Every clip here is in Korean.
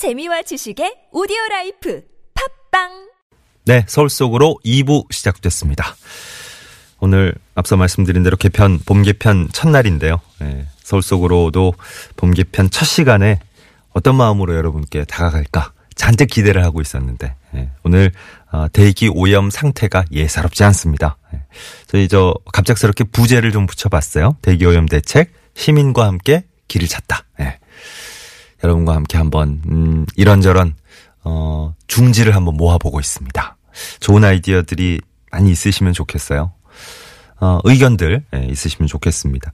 재미와 지식의 오디오 라이프 팟빵 네, 서울 속으로 2부 시작됐습니다. 오늘 앞서 말씀드린 대로 개편, 봄 개편 첫날인데요. 네, 서울 속으로도 봄 개편 첫 시간에 어떤 마음으로 여러분께 다가갈까 잔뜩 기대를 하고 있었는데 네, 오늘 어, 대기 오염 상태가 예사롭지 않습니다. 네, 저희 저 갑작스럽게 부제를 좀 붙여봤어요. 대기 오염 대책 시민과 함께 길을 찾다. 네. 여러분과 함께 한번 음, 이런저런 어, 중지를 한번 모아보고 있습니다. 좋은 아이디어들이 많이 있으시면 좋겠어요. 어, 의견들 예, 있으시면 좋겠습니다.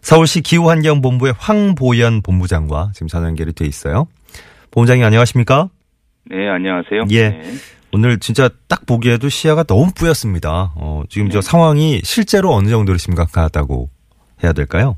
서울시 기후환경본부의 황보연 본부장과 지금 전화 연결이 돼 있어요. 본부장님 안녕하십니까? 네, 안녕하세요. 예. 네. 오늘 진짜 딱 보기에도 시야가 너무 뿌였습니다. 어, 지금 저 네. 상황이 실제로 어느 정도로 심각하다고 해야 될까요?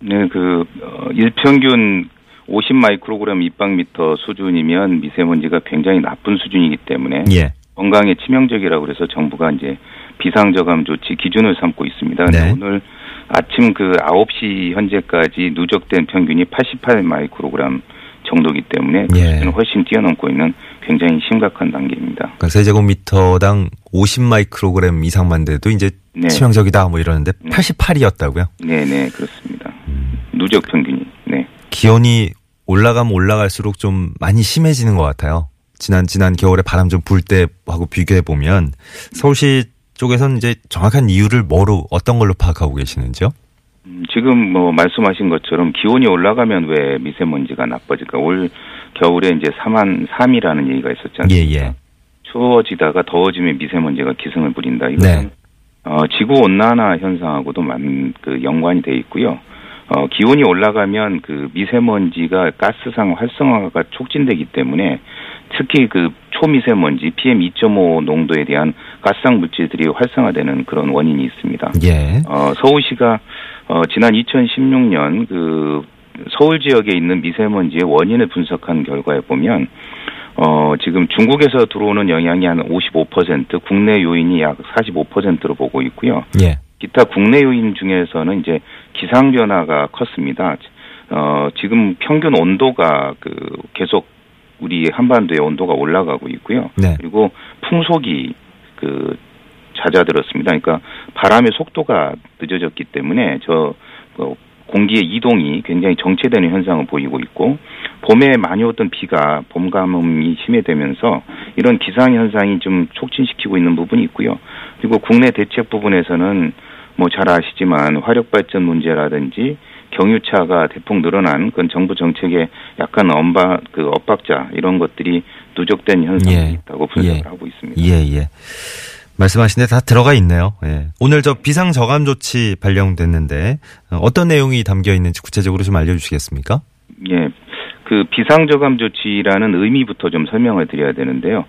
네, 그, 어, 일평균 50 마이크로그램 입방미터 수준이면 미세먼지가 굉장히 나쁜 수준이기 때문에 예. 건강에 치명적이라고 그래서 정부가 이제 비상저감 조치 기준을 삼고 있습니다. 네. 오늘 아침 그 9시 현재까지 누적된 평균이 88 마이크로그램 정도기 때문에 그 예. 훨씬 뛰어넘고 있는 굉장히 심각한 단계입니다. 그러니까 세제곱미터당 50 마이크로그램 이상만 돼도 이제 네. 치명적이다 뭐 이러는데 네. 88이었다고요? 네, 네, 그렇습니다. 누적 평균이. 네. 기온이 올라가면 올라갈수록 좀 많이 심해지는 것 같아요. 지난 지난 겨울에 바람 좀 불 때하고 비교해 보면 서울시 쪽에서는 이제 정확한 이유를 뭐로 어떤 걸로 파악하고 계시는지요? 음, 지금 뭐 말씀하신 것처럼 기온이 올라가면 왜 미세먼지가 나빠질까? 올 겨울에 이제 3한 3이라는 얘기가 있었지 않습니까? 예, 예. 추워지다가 더워지면 미세먼지가 기승을 부린다. 네. 이것은 어, 지구 온난화 현상하고도 많은 그 연관이 돼 있고요. 어, 기온이 올라가면 그 미세먼지가 가스상 활성화가 촉진되기 때문에 특히 그 초미세먼지 PM 2.5 농도에 대한 가스상 물질들이 활성화되는 그런 원인이 있습니다. 예. 어, 서울시가 어, 지난 2016년 그 서울 지역에 있는 미세먼지의 원인을 분석한 결과에 보면 어, 지금 중국에서 들어오는 영향이 한 55%, 국내 요인이 약 45%로 보고 있고요. 예. 기타 국내 요인 중에서는 이제 기상 변화가 컸습니다. 어, 지금 평균 온도가 그 계속 우리 한반도의 온도가 올라가고 있고요. 네. 그리고 풍속이 그 잦아들었습니다. 그러니까 바람의 속도가 늦어졌기 때문에 저 어, 공기의 이동이 굉장히 정체되는 현상을 보이고 있고 봄에 많이 오던 비가 봄 가뭄이 심해되면서 이런 기상 현상이 좀 촉진시키고 있는 부분이 있고요. 그리고 국내 대책 부분에서는 뭐 잘 아시지만 화력 발전 문제라든지 경유차가 대폭 늘어난 그건 정부 정책의 약간 엄바 그 엇박자 이런 것들이 누적된 현상이 예. 있다고 분석을 예. 하고 있습니다. 예, 예. 말씀하신 데 다 들어가 있네요. 예. 오늘 저 비상 저감 조치 발령됐는데 어, 어떤 내용이 담겨 있는지 구체적으로 좀 알려 주시겠습니까? 예. 그 비상 저감 조치라는 의미부터 좀 설명을 드려야 되는데요.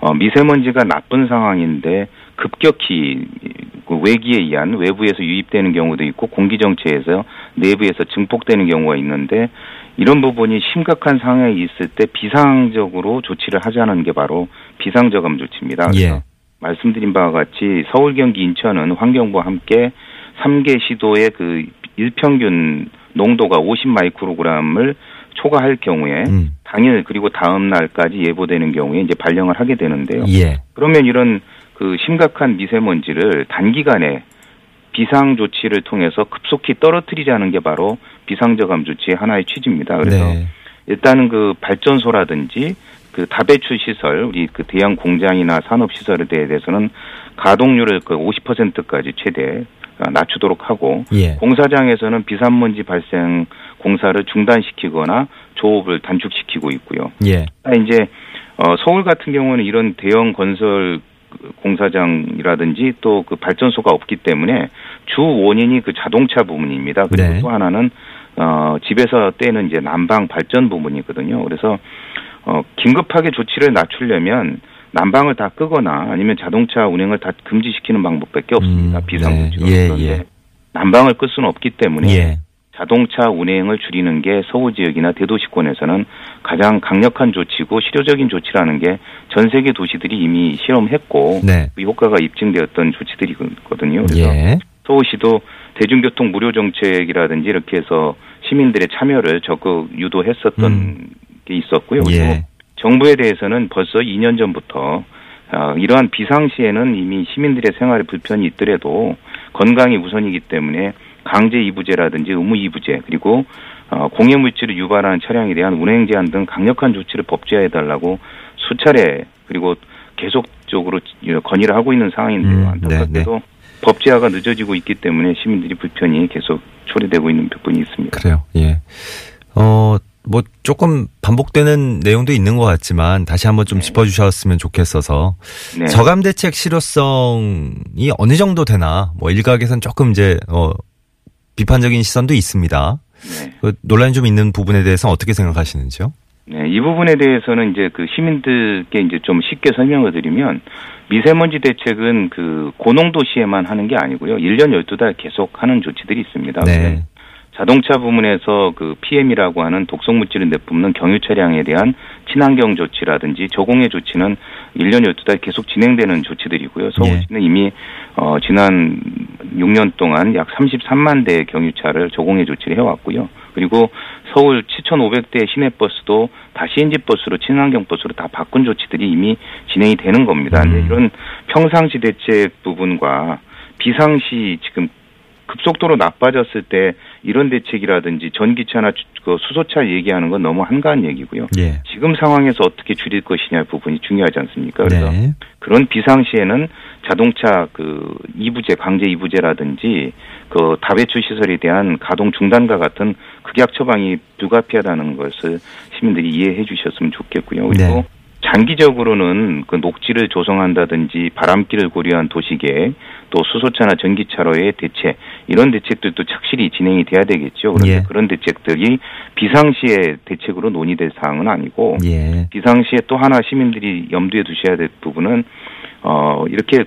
어, 미세먼지가 나쁜 상황인데 급격히 그 외기에 의한 외부에서 유입되는 경우도 있고 공기 정체에서 내부에서 증폭되는 경우가 있는데 이런 부분이 심각한 상황에 있을 때 비상적으로 조치를 하자는 게 바로 비상저감 조치입니다. 예. 말씀드린 바와 같이 서울, 경기, 인천은 환경부와 함께 3개 시도의 그 일평균 농도가 50 마이크로그램을 초과할 경우에 음. 당일 그리고 다음 날까지 예보되는 경우에 이제 발령을 하게 되는데요. 예. 그러면 이런 그 심각한 미세먼지를 단기간에 비상 조치를 통해서 급속히 떨어뜨리자는 게 바로 비상저감 조치의 하나의 취지입니다. 그래서 네. 일단은 그 발전소라든지 그 다배출 시설, 우리 그 대형 공장이나 산업 시설에 대해서는 가동률을 그 50%까지 최대 어, 낮추도록 하고 예. 공사장에서는 비산먼지 발생 공사를 중단시키거나 조업을 단축시키고 있고요. 예. 아, 이제 어 서울 같은 경우는 이런 대형 건설 그 공사장이라든지 또 그 발전소가 없기 때문에 주 원인이 그 자동차 부분입니다. 그리고 네. 또 하나는 어 집에서 떼는 이제 난방 발전 부분이거든요. 그래서 어 긴급하게 조치를 낮추려면 난방을 다 끄거나 아니면 자동차 운행을 다 금지시키는 방법밖에 없습니다. 음, 비상조치로. 네. 예, 예. 난방을 끌 수는 없기 때문에 예. 자동차 운행을 줄이는 게 서울 지역이나 대도시권에서는 가장 강력한 조치고 실효적인 조치라는 게 전 세계 도시들이 이미 실험했고 네. 그 효과가 입증되었던 조치들이거든요. 그래서 예. 서울시도 대중교통 무료 정책이라든지 이렇게 해서 시민들의 참여를 적극 유도했었던 음. 게 있었고요. 예. 그리고 정부에 대해서는 벌써 2년 전부터 어, 이러한 비상시에는 이미 시민들의 생활에 불편이 있더라도 건강이 우선이기 때문에 강제 이부제라든지 의무 이부제 그리고 어, 공해 물질을 유발하는 차량에 대한 운행 제한 등 강력한 조치를 법제화해 달라고 수차례 그리고 계속적으로 건의를 하고 있는 상황인데요. 음, 안타깝게도 법제화가 늦어지고 있기 때문에 시민들이 불편이 계속 초래되고 있는 부분이 있습니다. 그래요. 예. 어, 뭐 조금 반복되는 내용도 있는 것 같지만 다시 한번 좀 짚어주셨으면 좋겠어서 네. 저감 대책 실효성이 어느 정도 되나 뭐 일각에선 조금 이제 어 비판적인 시선도 있습니다. 네. 그 논란이 좀 있는 부분에 대해서 어떻게 생각하시는지요? 네, 이 부분에 대해서는 이제 그 시민들께 이제 좀 쉽게 설명을 드리면 미세먼지 대책은 그 고농도시에만 하는 게 아니고요. 1년 12달 계속 하는 조치들이 있습니다. 네. 자동차 부문에서 그 PM이라고 하는 독성 물질을 내뿜는 경유 차량에 대한 친환경 조치라든지 저공해 조치는 1년 12달 계속 진행되는 조치들이고요. 서울시는 이미 어 지난 6년 동안 약 33만 대의 경유차를 저공해 조치를 해 왔고요. 그리고 서울 7,500대 시내버스도 다시 엔진 버스로 친환경 버스로 다 바꾼 조치들이 이미 진행이 되는 겁니다. 음. 이런 평상시 대책 부분과 비상시 지금 급속도로 나빠졌을 때 이런 대책이라든지 전기차나 주- 그 수소차 얘기하는 건 너무 한가한 얘기고요. 예. 지금 상황에서 어떻게 줄일 것이냐 부분이 중요하지 않습니까? 그래서 네. 그런 비상시에는 자동차 그 이부제 강제 이부제라든지 그 다배출 시설에 대한 가동 중단과 같은 극약 처방이 불가피하다는 것을 시민들이 이해해 주셨으면 좋겠고요. 그리고 네. 장기적으로는 그 녹지를 조성한다든지 바람길을 고려한 도시계획 또 수소차나 전기차로의 대체 이런 대책들도 착실히 진행이 돼야 되겠죠. 그런데 예. 그런 대책들이 비상시에 대책으로 논의될 사항은 아니고 예. 비상시에 또 하나 시민들이 염두에 두셔야 될 부분은 어 이렇게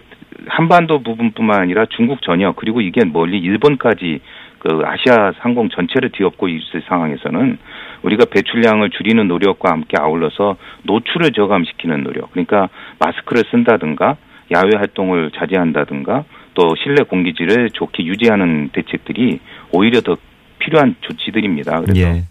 한반도 부분뿐만 아니라 중국 전역 그리고 이게 멀리 일본까지 그 아시아 상공 전체를 뒤엎고 있을 상황에서는 우리가 배출량을 줄이는 노력과 함께 아울러서 노출을 저감시키는 노력 그러니까 마스크를 쓴다든가 야외 활동을 자제한다든가 또 실내 공기질을 좋게 유지하는 대책들이 오히려 더 필요한 조치들입니다. 그래서 예.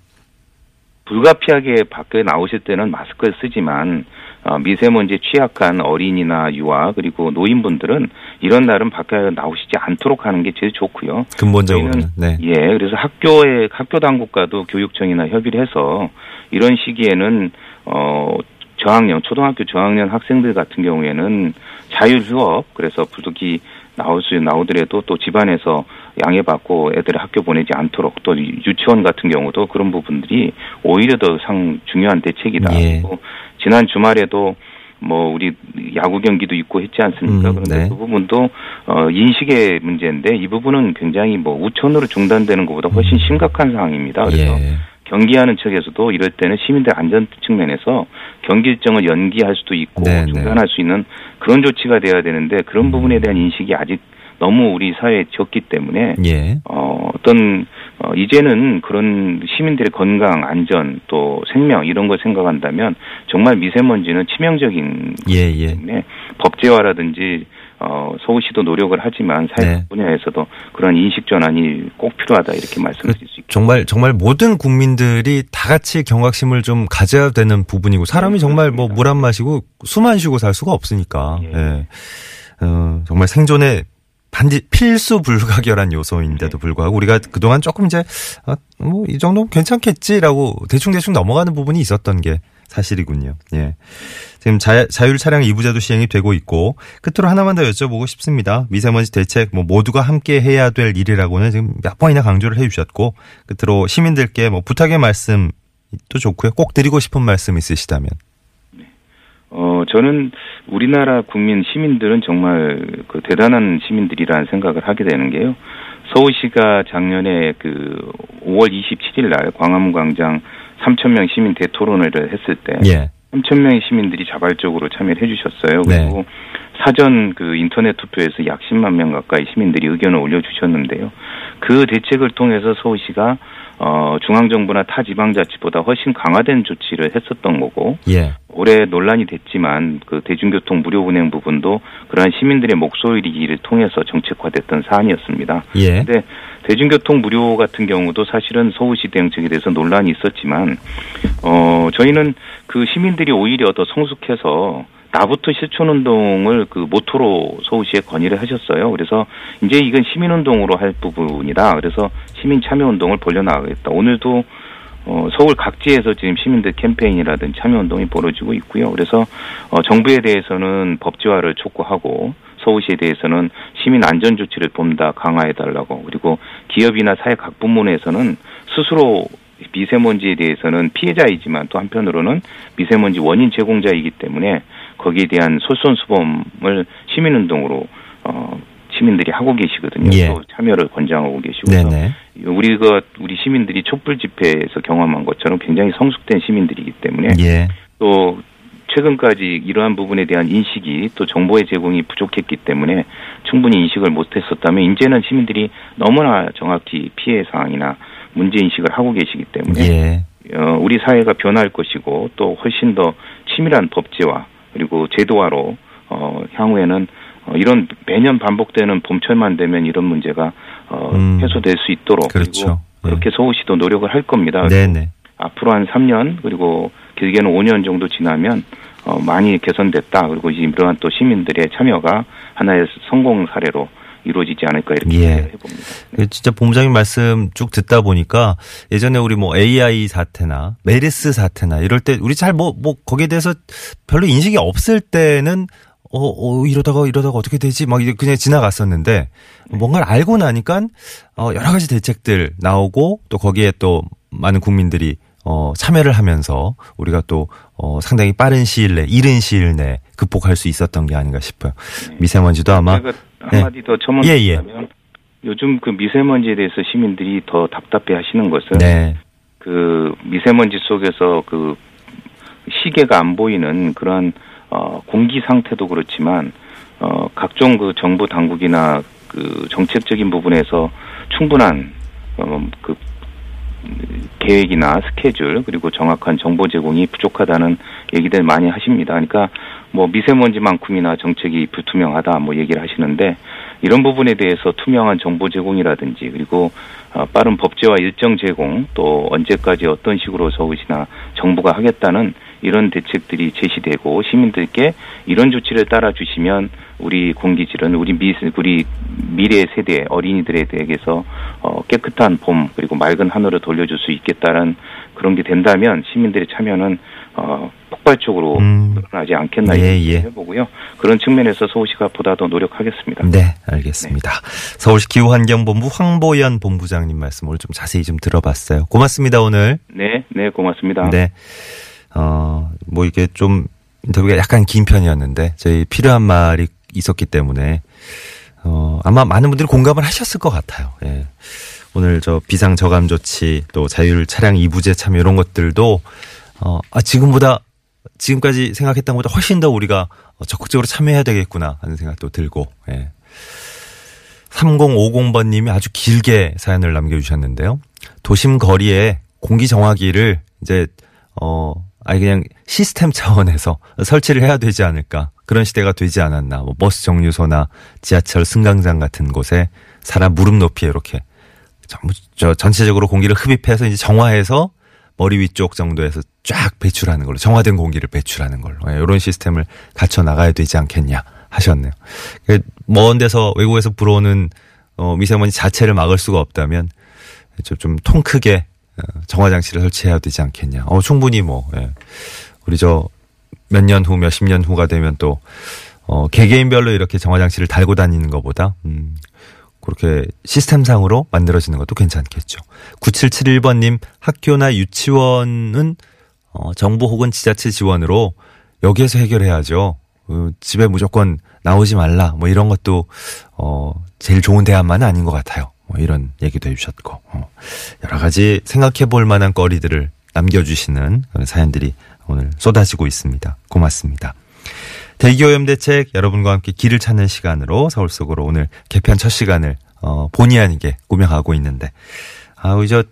불가피하게 밖에 나오실 때는 마스크를 쓰지만 어, 미세먼지에 취약한 어린이나 유아 그리고 노인분들은 이런 날은 밖에 나오시지 않도록 하는 게 제일 좋고요. 근본적으로는 네. 예, 그래서 학교에 학교 당국과도 교육청이나 협의를 해서 이런 시기에는 어 저학년 초등학교 저학년 학생들 같은 경우에는 자율 휴업 그래서 부득이 나올 수 나오더라도 또 집안에서 양해받고 애들을 학교 보내지 않도록 또 유치원 같은 경우도 그런 부분들이 오히려 더 상 중요한 대책이다. 예. 지난 주말에도 뭐 우리 야구 경기도 있고 했지 않습니까? 음, 그런데 네. 그 부분도 어 인식의 문제인데 이 부분은 굉장히 뭐 우천으로 중단되는 것보다 훨씬 심각한 상황입니다. 그래서 예. 경기하는 측에서도 이럴 때는 시민들 안전 측면에서 경기 일정을 연기할 수도 있고 네, 네. 중단할 수 있는 그런 조치가 돼야 되는데 그런 음. 부분에 대한 인식이 아직 너무 우리 사회에 적기 때문에 예. 어, 어떤 어, 이제는 그런 시민들의 건강, 안전 또 생명 이런 걸 생각한다면 정말 미세먼지는 치명적인 예, 예. 때문에 법제화라든지 어, 서울시도 노력을 하지만 사회 네. 분야에서도 그런 인식 전환이 꼭 필요하다 이렇게 말씀드릴 수 있겠습니다. 정말 정말 모든 국민들이 다 같이 경각심을 좀 가져야 되는 부분이고 사람이 네, 정말 뭐. 물 안 마시고 숨 안 쉬고 살 수가 없으니까 예. 예. 어, 정말 생존에 반드 필수 불가결한 요소인데도 네. 불구하고 우리가 그동안 조금 이제 아, 뭐이 정도면 괜찮겠지라고 대충 대충 넘어가는 부분이 있었던 게 사실이군요. 예. 지금 자, 자율 차량 이부제도 시행이 되고 있고 끝으로 하나만 더 여쭤보고 싶습니다. 미세먼지 대책 뭐 모두가 함께 해야 될 일이라고는 지금 몇 번이나 강조를 해 주셨고 끝으로 시민들께 뭐 부탁의 말씀 또 좋고요. 꼭 드리고 싶은 말씀 있으시다면. 어, 저는 우리나라 국민 시민들은 정말 그 대단한 시민들이라는 생각을 하게 되는 게요. 서울시가 작년에 그 5월 27일 날 광화문 광장 3,000명 시민 대토론회를 했을 때 예. 3,000명의 시민들이 자발적으로 참여를 해주셨어요. 네. 그리고 사전 그 인터넷 투표에서 약 10만 명 가까이 시민들이 의견을 올려주셨는데요. 그 대책을 통해서 서울시가 어, 중앙정부나 타 지방자치보다 훨씬 강화된 조치를 했었던 거고, 예. 올해 논란이 됐지만 그 대중교통 무료 운행 부분도 그러한 시민들의 목소리를 통해서 정책화됐던 사안이었습니다. 예. 근데 대중교통 무료 같은 경우도 사실은 서울시 대응책에 대해서 논란이 있었지만 어 저희는 그 시민들이 오히려 더 성숙해서 나부터 실천운동을 그 모토로 서울시에 건의를 하셨어요. 그래서 이제 이건 시민운동으로 할 부분이다. 그래서 시민 참여운동을 벌려나가겠다. 오늘도 어, 서울 각지에서 지금 시민들 캠페인이라든지 참여운동이 벌어지고 있고요. 그래서 어, 정부에 대해서는 법제화를 촉구하고 서울시에 대해서는 시민 안전 조치를 좀더 강화해 달라고 그리고 기업이나 사회 각 부문에서는 스스로 미세먼지에 대해서는 피해자이지만 또 한편으로는 미세먼지 원인 제공자이기 때문에 거기에 대한 솔선수범을 시민운동으로 어, 시민들이 하고 계시거든요. 예. 또 참여를 권장하고 계시고. 우리가 우리 시민들이 촛불 집회에서 경험한 것처럼 굉장히 성숙된 시민들이기 때문에 예. 또 최근까지 이러한 부분에 대한 인식이 또 정보의 제공이 부족했기 때문에 충분히 인식을 못했었다면 이제는 시민들이 너무나 정확히 피해 사항이나 문제 인식을 하고 계시기 때문에 예. 어, 우리 사회가 변할 것이고 또 훨씬 더 치밀한 법제화 그리고 제도화로 어, 향후에는 어, 이런 매년 반복되는 봄철만 되면 이런 문제가 어, 음. 해소될 수 있도록 그렇죠. 그리고 그렇게 서울시도 노력을 할 겁니다. 네네. 앞으로 한 3년 그리고 길게는 5년 정도 지나면 어, 많이 개선됐다. 그리고 이러한 또 시민들의 참여가 하나의 성공 사례로 이루어지지 않을까 이렇게 예. 해봅니다. 그 진짜 본부장님 말씀 쭉 듣다 보니까 예전에 우리 뭐 AI 사태나 메르스 사태나 이럴 때 우리 잘 뭐뭐 거기에 대해서 별로 인식이 없을 때는 어, 어 이러다가 이러다가 어떻게 되지 막 이제 그냥 지나갔었는데 뭔가를 알고 나니까 어 여러 가지 대책들 나오고 또 거기에 또 많은 국민들이 어 참여를 하면서 우리가 또 어 상당히 빠른 시일 내 이른 시일 내 극복할 수 있었던 게 아닌가 싶어요. 미세먼지도 아마 한마디 더 예, 예. 첨언드리자면 요즘 그 미세먼지에 대해서 시민들이 더 답답해 하시는 것은 네. 그 미세먼지 속에서 그 시계가 안 보이는 그런 어 공기 상태도 그렇지만 어 각종 그 정부 당국이나 그 정책적인 부분에서 충분한 어 그 계획이나 스케줄 그리고 정확한 정보 제공이 부족하다는 얘기들 많이 하십니다. 그러니까 뭐 미세먼지만큼이나 정책이 불투명하다 뭐 얘기를 하시는데 이런 부분에 대해서 투명한 정보 제공이라든지 그리고 어, 빠른 법제화 일정 제공 또 언제까지 어떤 식으로 서울시나 정부가 하겠다는 이런 대책들이 제시되고 시민들께 이런 조치를 따라 주시면 우리 공기질은 우리 미 우리 미래 세대 어린이들에 대해서 어, 깨끗한 봄 그리고 맑은 하늘을 돌려줄 수 있겠다는 그런 게 된다면 시민들의 참여는 어, 폭발적으로 음. 늘어나지 않겠나 예, 예. 해보고요. 그런 측면에서 서울시가 보다 더 노력하겠습니다. 네, 알겠습니다. 서울시 기후환경본부 황보연 본부장님 말씀 오늘 좀 자세히 좀 들어봤어요. 고맙습니다, 오늘. 네, 네, 고맙습니다. 네. 어, 뭐 이게 좀 인터뷰가 약간 긴 편이었는데 저희 필요한 말이 있었기 때문에 어, 아마 많은 분들이 공감을 하셨을 것 같아요. 예. 오늘 저 비상 저감 조치 또 자율 차량 이부제 참여 이런 것들도 어, 아, 지금보다 지금까지 생각했던 것보다 훨씬 더 우리가 적극적으로 참여해야 되겠구나 하는 생각도 들고, 예. 3050번 님이 아주 길게 사연을 남겨 주셨는데요. 도심 거리에 공기 정화기를 이제, 어, 아니 그냥 시스템 차원에서 설치를 해야 되지 않을까. 그런 시대가 되지 않았나. 뭐 버스 정류소나 지하철 승강장 같은 곳에 사람 무릎 높이에 이렇게 전부 저 전체적으로 공기를 흡입해서 이제 정화해서 머리 위쪽 정도에서 쫙 배출하는 걸로 정화된 공기를 배출하는 걸로 예, 이런 시스템을 갖춰 나가야 되지 않겠냐 하셨네요. 그먼 데서 외국에서 불어오는 어, 미세먼지 자체를 막을 수가 없다면 좀 통 크게 어, 정화 장치를 설치해야 되지 않겠냐. 어 충분히 뭐 예. 우리 저 몇 년 후, 몇십 년 후가 되면 또 어, 개개인별로 이렇게 정화 장치를 달고 다니는 것보다 음, 그렇게 시스템상으로 만들어지는 것도 괜찮겠죠. 9771번님 학교나 유치원은 어, 정부 혹은 지자체 지원으로 여기에서 해결해야죠. 어, 집에 무조건 나오지 말라 뭐 이런 것도 어, 제일 좋은 대안만은 아닌 것 같아요. 뭐 이런 얘기도 해주셨고 어, 여러 가지 생각해 볼 만한 거리들을 남겨주시는 그런 사연들이 오늘 쏟아지고 있습니다. 고맙습니다. 대기오염 대책 여러분과 함께 길을 찾는 시간으로 서울 속으로 오늘 개편 첫 시간을 어, 본의 아니게 꾸며가고 있는데 아, 이제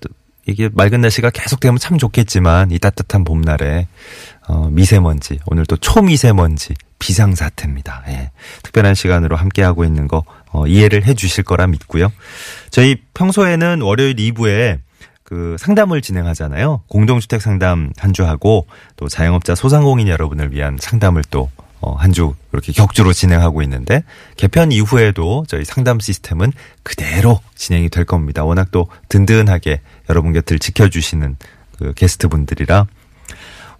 이게 맑은 날씨가 계속되면 참 좋겠지만 이 따뜻한 봄날에 어, 미세먼지 오늘 또 초미세먼지 비상사태입니다. 예. 특별한 시간으로 함께하고 있는 거 어, 이해를 해 주실 거라 믿고요. 저희 평소에는 월요일 2부에 그 상담을 진행하잖아요. 공동주택 상담 한 주 하고 또 자영업자 소상공인 여러분을 위한 상담을 또 어, 한 주 이렇게 격주로 진행하고 있는데 개편 이후에도 저희 상담 시스템은 그대로 진행이 될 겁니다. 워낙 또 든든하게 여러분 곁을 지켜주시는 그 게스트 분들이라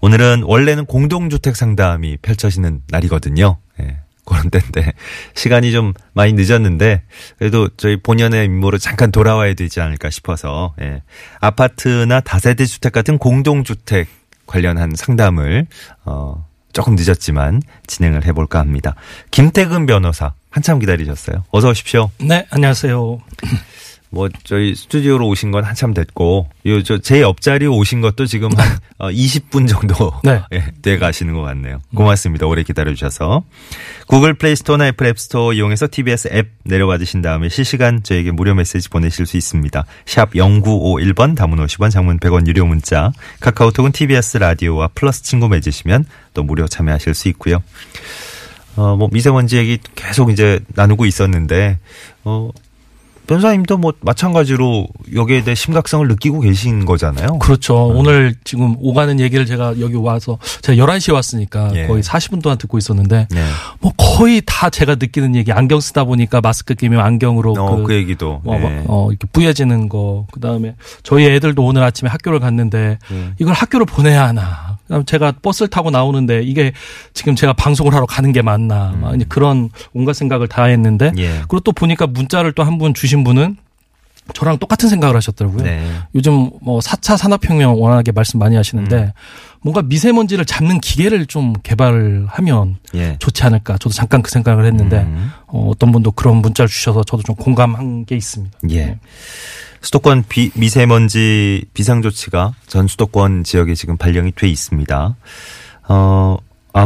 오늘은 원래는 공동주택 상담이 펼쳐지는 날이거든요. 예. 그런 때인데 시간이 좀 많이 늦었는데 그래도 저희 본연의 임무로 잠깐 돌아와야 되지 않을까 싶어서 예. 아파트나 다세대 주택 같은 공동 주택 관련한 상담을 어 조금 늦었지만 진행을 해볼까 합니다. 김태근 변호사 한참 기다리셨어요. 어서 오십시오. 네, 안녕하세요. 뭐 저희 스튜디오로 오신 건 한참 됐고요 저 제 옆자리 오신 것도 지금 한 20분 정도 네. 예, 돼 가시는 것 같네요. 고맙습니다. 오래 기다려 주셔서 구글 플레이 스토어나 애플 앱 스토어 이용해서 TBS 앱 내려받으신 다음에 실시간 저에게 무료 메시지 보내실 수 있습니다. 샵 0951번 단문 50원 장문 100원 유료 문자 카카오톡은 TBS 라디오와 플러스 친구 맺으시면 또 무료 참여하실 수 있고요. 어, 뭐 미세먼지 얘기 계속 이제 나누고 있었는데 어 변사님도 뭐 마찬가지로 여기에 대해 심각성을 느끼고 계신 거잖아요. 그렇죠. 음. 오늘 지금 오가는 얘기를 제가 여기 와서 제가 11시에 왔으니까 예. 거의 40분 동안 듣고 있었는데 네. 뭐 거의 다 제가 느끼는 얘기 안경 쓰다 보니까 마스크 끼면 안경으로 어, 그, 그, 얘기도. 어, 네. 어, 이렇게 뿌얘지는 거. 그다음에 저희 애들도 오늘 아침에 학교를 갔는데 네. 이걸 학교를 보내야 하나. 그다음 제가 버스를 타고 나오는데 이게 지금 제가 방송을 하러 가는 게 맞나. 막 이제 그런 온갖 생각을 다 했는데 음. 예. 그리고 또 보니까 문자를 또 한 분 주신 분은 저랑 똑같은 생각을 하셨더라고요. 네. 요즘 뭐 4차 산업혁명 워낙에 말씀 많이 하시는데 음. 뭔가 미세먼지를 잡는 기계를 좀 개발하면 예. 좋지 않을까. 저도 잠깐 그 생각을 했는데 음. 어, 어떤 분도 그런 문자를 주셔서 저도 좀 공감한 게 있습니다. 예. 네. 수도권 비, 미세먼지 비상조치가 전 수도권 지역에 지금 발령이 돼 있습니다. 어,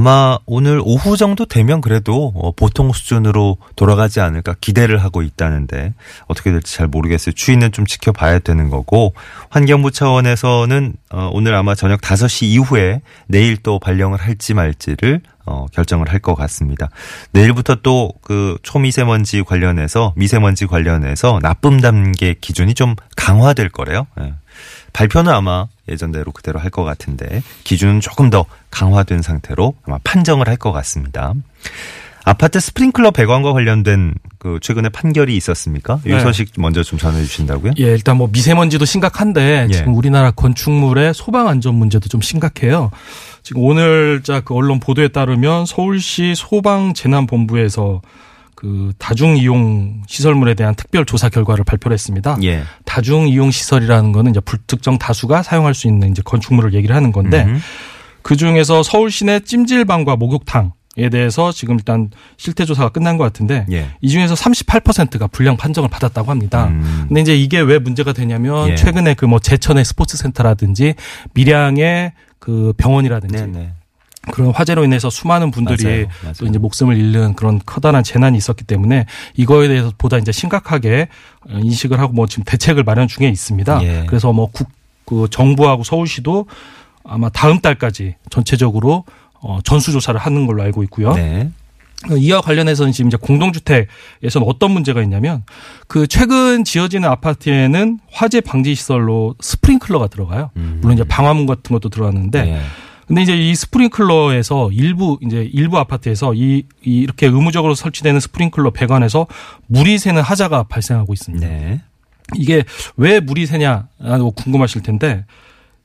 아마 오늘 오후 정도 되면 그래도 어, 보통 수준으로 돌아가지 않을까 기대를 하고 있다는데 어떻게 될지 잘 모르겠어요. 추이는 좀 지켜봐야 되는 거고 환경부 차원에서는 어, 오늘 아마 저녁 5시 이후에 내일 또 발령을 할지 말지를 어, 결정을 할 것 같습니다. 내일부터 또 그 초미세먼지 관련해서 미세먼지 관련해서 나쁨 단계 기준이 좀 강화될 거래요. 예. 발표는 아마 예전대로 그대로 할 것 같은데 기준은 조금 더 강화된 상태로 아마 판정을 할 것 같습니다. 아파트 스프링클러 배관과 관련된 그 최근에 판결이 있었습니까? 이 네. 소식 먼저 좀 전해 주신다고요? 예, 일단 뭐 미세먼지도 심각한데 예. 지금 우리나라 건축물의 소방 안전 문제도 좀 심각해요. 지금 오늘 자 그 언론 보도에 따르면 서울시 소방재난본부에서 그 다중 이용 시설물에 대한 특별 조사 결과를 발표를 했습니다. 예. 다중 이용 시설이라는 거는 이제 불특정 다수가 사용할 수 있는 이제 건축물을 얘기를 하는 건데 음. 그 중에서 서울 시내 찜질방과 목욕탕 에 대해서 지금 일단 실태 조사가 끝난 것 같은데 예. 이 중에서 38%가 불량 판정을 받았다고 합니다. 음. 근데 이제 이게 왜 문제가 되냐면 예. 최근에 그 뭐 제천의 스포츠 센터라든지 밀양의 그 병원이라든지 네네. 그런 화재로 인해서 수많은 분들이 맞아요. 맞아요. 또 이제 목숨을 잃는 그런 커다란 재난이 있었기 때문에 이거에 대해서 보다 이제 심각하게 어, 인식을 하고 뭐 지금 대책을 마련 중에 있습니다. 예. 그래서 뭐 국, 그 정부하고 서울시도 아마 다음 달까지 전체적으로 어, 전수조사를 하는 걸로 알고 있고요. 네. 이와 관련해서는 지금 이제 공동주택에서는 어떤 문제가 있냐면 그 최근 지어지는 아파트에는 화재 방지 시설로 스프링클러가 들어가요. 음. 물론 이제 방화문 같은 것도 들어가는데 예. 근데 이제 이 스프링클러에서 일부 이제 일부 아파트에서 이, 이 이렇게 의무적으로 설치되는 스프링클러 배관에서 물이 새는 하자가 발생하고 있습니다. 네. 이게 왜 물이 새냐라고 궁금하실 텐데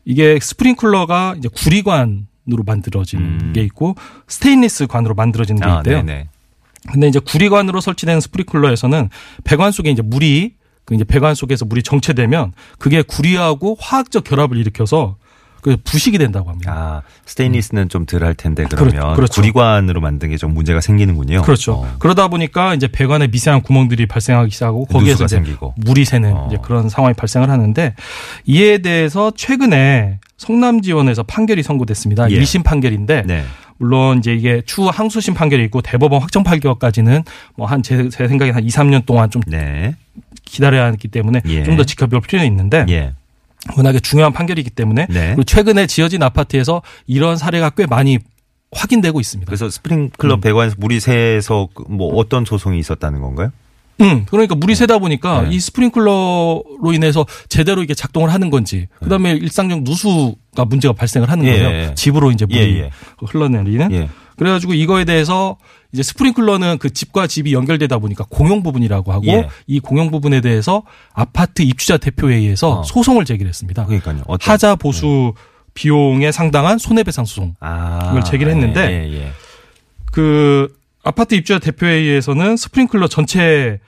이게 스프링클러가 이제 구리관으로 만들어진 음. 게 있고 스테인리스 관으로 만들어진 게 아, 있대요. 네네. 근데 이제 구리관으로 설치된 스프링클러에서는 배관 속에 이제 물이 그 이제 배관 속에서 물이 정체되면 그게 구리하고 화학적 결합을 일으켜서 그 부식이 된다고 합니다. 아, 스테인리스는 좀덜 할 텐데 음. 그렇- 그러면 그렇 죠. 구리관으로 만든 게 좀 문제가 생기는군요. 그렇죠. 어. 그러다 보니까 이제 배관에 미세한 구멍들이 발생하기 시작하고 거기에서 누수가 이제 생기고. 물이 새는 어. 이제 그런 상황이 발생을 하는데 이에 대해서 최근에 성남지원에서 판결이 선고됐습니다. 예. 일 1심 판결인데 네. 물론 이제 이게 추후 항소심 판결이 있고 대법원 확정 판결까지는 뭐 한 제 제 생각에 한 2, 3년 동안 좀 네. 기다려야 하기 때문에 예. 좀더 지켜볼 필요는 있는데 예. 워낙에 중요한 판결이기 때문에 네. 그리고 최근에 지어진 아파트에서 이런 사례가 꽤 많이 확인되고 있습니다. 그래서 스프링클러 음. 배관에서 물이 새서 그뭐 어떤 소송이 있었다는 건가요? 음, 그러니까 물이 새다 보니까 네. 이 스프링클러로 인해서 제대로 이게 작동을 하는 건지, 그 다음에 일상적 누수가 문제가 발생을 하는 예, 거예요. 예. 집으로 이제 물이 예, 예. 흘러내리는. 예. 그래가지고 이거에 대해서 이제 스프링클러는 그 집과 집이 연결되다 보니까 공용 부분이라고 하고 예. 이 공용 부분에 대해서 아파트 입주자 대표회의에서 어. 소송을 제기했습니다. 그러니까요. 어떤- 하자 보수 비용에 상당한 손해배상 소송. 아, 이걸 제기를 했는데 예, 예. 그 아파트 입주자 대표회의에서는 스프링클러 전체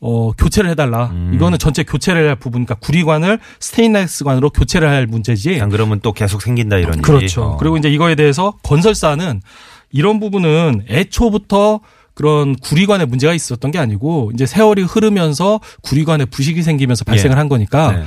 어 교체를 해달라. 음. 이거는 전체 교체를 할 부분, 그러니까 구리관을 스테인레스관으로 교체를 할 문제지. 안 그러면 또 계속 생긴다 이런 얘기. 그렇죠. 어. 그리고 이제 이거에 대해서 건설사는 이런 부분은 애초부터 그런 구리관에 문제가 있었던 게 아니고 이제 세월이 흐르면서 구리관에 부식이 생기면서 발생을 예. 한 거니까 네.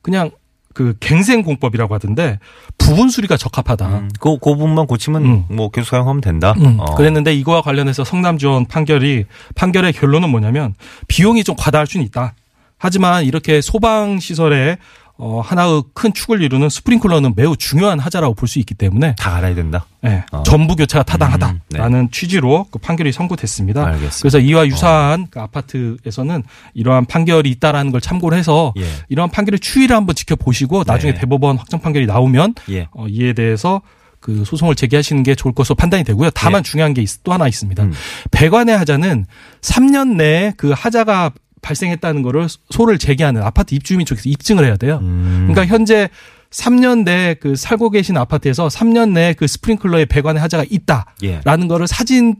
그냥 그 갱생 공법이라고 하던데 부분 수리가 적합하다. 음, 그, 그 부분만 고치면 음. 뭐 계속 사용하면 된다. 음, 어. 그랬는데 이거와 관련해서 성남지원 판결이 판결의 결론은 뭐냐면 비용이 좀 과다할 수는 있다. 하지만 이렇게 소방 시설에 어, 하나의 큰 축을 이루는 스프링클러는 매우 중요한 하자라고 볼 수 있기 때문에 다 알아야 된다. 예, 어. 전부 교체가 음, 네. 타당하다라는 취지로 그 판결이 선고됐습니다. 알겠습니다. 그래서 이와 유사한 그 아파트에서는 이러한 판결이 있다라는 걸 참고를 해서 예. 이러한 판결의 추이를 한번 지켜보시고 나중에 네. 대법원 확정 판결이 나오면 예. 어, 이에 대해서 그 소송을 제기하시는 게 좋을 것으로 판단이 되고요. 다만 중요한 게 또 하나 있습니다. 예. 음. 배관의 하자는 3년 내에 그 하자가 발생했다는 거를 소를 제기하는 아파트 입주민 쪽에서 입증을 해야 돼요. 음. 그러니까 현재 3년 내에 그 살고 계신 아파트에서 3년 내에 그 스프링클러의 배관의 하자가 있다라는 예. 거를 사진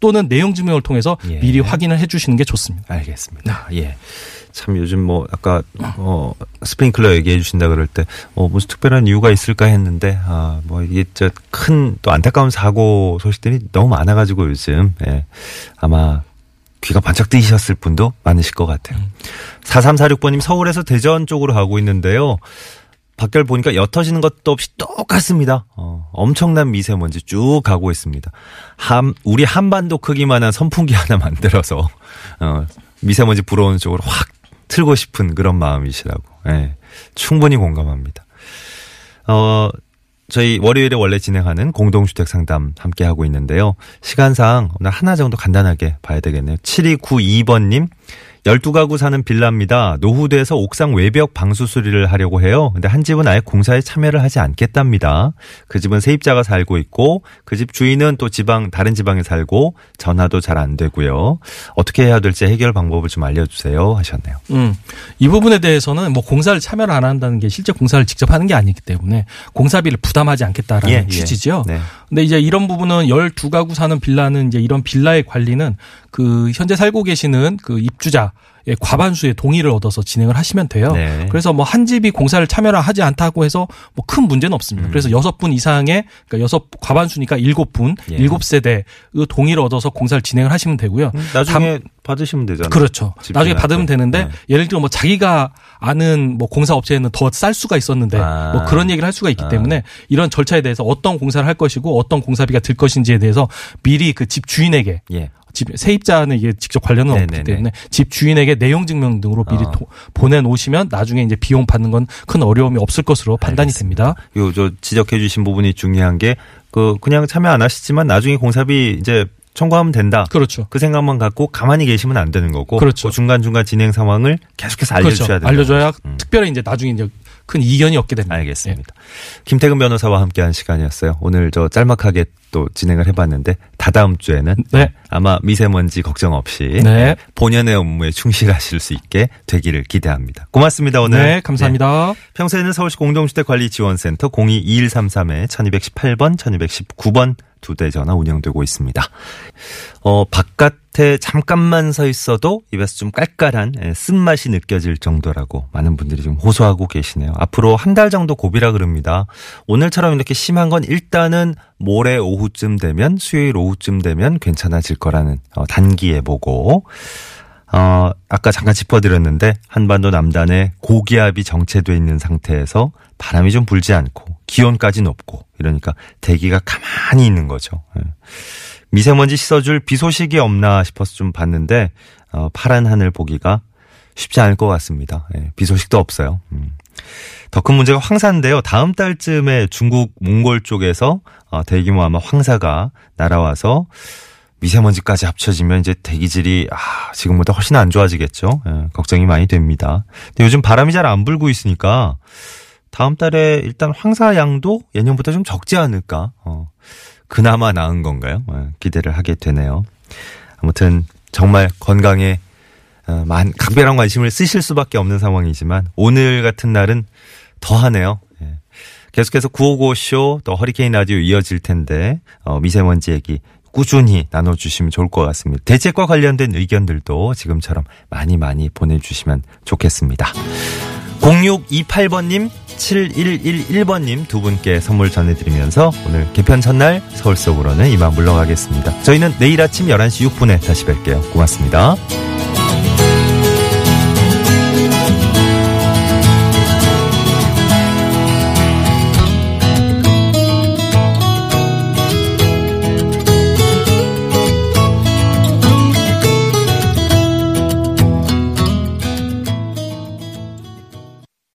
또는 내용 증명을 통해서 예. 미리 확인을 해 주시는 게 좋습니다. 알겠습니다. 예. 참 요즘 뭐 아까 어 스프링클러 얘기해 주신다 그럴 때어 무슨 특별한 이유가 있을까 했는데 아뭐 이게 저 큰 또 안타까운 사고 소식들이 너무 많아 가지고 요즘 예. 아마 귀가 반짝 뜨이셨을 분도 많으실 것 같아요. 4346번님 서울에서 대전 쪽으로 가고 있는데요. 밖을 보니까 옅어지는 것도 없이 똑같습니다. 어, 엄청난 미세먼지 쭉 가고 있습니다. 한, 우리 한반도 크기만한 선풍기 하나 만들어서, 어, 미세먼지 불어오는 쪽으로 확 틀고 싶은 그런 마음이시라고. 예, 충분히 공감합니다. 어, 저희 월요일에 원래 진행하는 공동주택 상담 함께 하고 있는데요. 시간상 오늘 하나 정도 간단하게 봐야 되겠네요. 7292번님. 12가구 사는 빌라입니다. 노후돼서 옥상 외벽 방수 수리를 하려고 해요. 근데 한 집은 아예 공사에 참여를 하지 않겠답니다. 그 집은 세입자가 살고 있고 그 집 주인은 또 지방 다른 지방에 살고 전화도 잘 안 되고요. 어떻게 해야 될지 해결 방법을 좀 알려 주세요 하셨네요. 음. 이 부분에 대해서는 뭐 공사를 참여를 안 한다는 게 실제 공사를 직접 하는 게 아니기 때문에 공사비를 부담하지 않겠다라는 예, 예. 취지죠. 네. 근데 이제 이런 부분은 12가구 사는 빌라는 이제 이런 빌라의 관리는 그 현재 살고 계시는 그 입주자의 과반수의 동의를 얻어서 진행을 하시면 돼요. 네. 그래서 뭐 한 집이 공사를 참여를 하지 않다고 해서 뭐 큰 문제는 없습니다. 음. 그래서 여섯 분 이상의 그러니까 여섯 과반수니까 일곱 분, 예. 일곱 세대의 동의를 얻어서 공사를 진행을 하시면 되고요. 음, 나중에 받으시면 되잖아요. 그렇죠. 나중에 받으면 되는데 네. 예를 들어 뭐 자기가 아는 뭐 공사 업체에는 더 쌀 수가 있었는데 아. 뭐 그런 얘기를 할 수가 있기 아. 때문에 이런 절차에 대해서 어떤 공사를 할 것이고 어떤 공사비가 들 것인지에 대해서 미리 그 집 주인에게 예. 집 세입자는 이게 직접 관련은 없기 네네네. 때문에 집 주인에게 내용 증명 등으로 미리 어. 도- 보내놓으시면 나중에 이제 비용 받는 건 큰 어려움이 없을 것으로 판단이 됩니다. 요 저 지적해 주신 부분이 중요한 게 그 그냥 참여 안 하시지만 나중에 공사비 이제 청구하면 된다. 그렇죠. 그 생각만 갖고 가만히 계시면 안 되는 거고 그렇죠. 그 중간중간 진행 상황을 계속해서 알려주셔야 그렇죠. 된다. 알려줘야 음. 특별히 이제 나중에 이제 큰 이견이 없게 됩니다. 알겠습니다. 김태근 변호사와 함께한 시간이었어요. 오늘 저 짤막하게 또 진행을 해봤는데 다다음 주에는 네. 아마 미세먼지 걱정 없이 네. 본연의 업무에 충실하실 수 있게 되기를 기대합니다. 고맙습니다 오늘. 네, 감사합니다. 평소에는 서울시 공동주택관리지원센터 022133에 1218번, 1219번 두 대 전화 운영되고 있습니다. 어, 바깥에 잠깐만 서 있어도 입에서 좀 깔깔한 예, 쓴맛이 느껴질 정도라고 많은 분들이 좀 호소하고 계시네요. 앞으로 한 달 정도 고비라 그럽니다. 오늘처럼 이렇게 심한 건 일단은 모레 오후쯤 되면 수요일 오후쯤 되면 괜찮아질 거라는 어, 단기 예보고 어, 아까 잠깐 짚어드렸는데 한반도 남단에 고기압이 정체돼 있는 상태에서 바람이 좀 불지 않고 기온까지 높고 이러니까 대기가 가만히 있는 거죠. 예. 미세먼지 씻어줄 비 소식이 없나 싶어서 좀 봤는데 어, 파란 하늘 보기가 쉽지 않을 것 같습니다. 예, 비 소식도 없어요. 음. 더 큰 문제가 황사인데요. 다음 달쯤에 중국 몽골 쪽에서 어, 대규모 아마 황사가 날아와서 미세먼지까지 합쳐지면 이제 대기질이 아, 지금보다 훨씬 안 좋아지겠죠. 예, 걱정이 많이 됩니다. 근데 요즘 바람이 잘 안 불고 있으니까 다음 달에 일단 황사 양도 예년보다 좀 적지 않을까. 어, 그나마 나은 건가요? 예, 기대를 하게 되네요. 아무튼 정말 건강에 어, 만, 각별한 관심을 쓰실 수밖에 없는 상황이지만 오늘 같은 날은 더하네요. 예. 계속해서 955쇼 또 허리케인 라디오 이어질 텐데 어, 미세먼지 얘기 꾸준히 나눠주시면 좋을 것 같습니다. 대책과 관련된 의견들도 지금처럼 많이 많이 보내주시면 좋겠습니다. 0628번님, 7111번님 두 분께 선물 전해드리면서 오늘 개편 첫날 서울 속으로는 이만 물러가겠습니다. 저희는 내일 아침 11시 6분에 다시 뵐게요. 고맙습니다.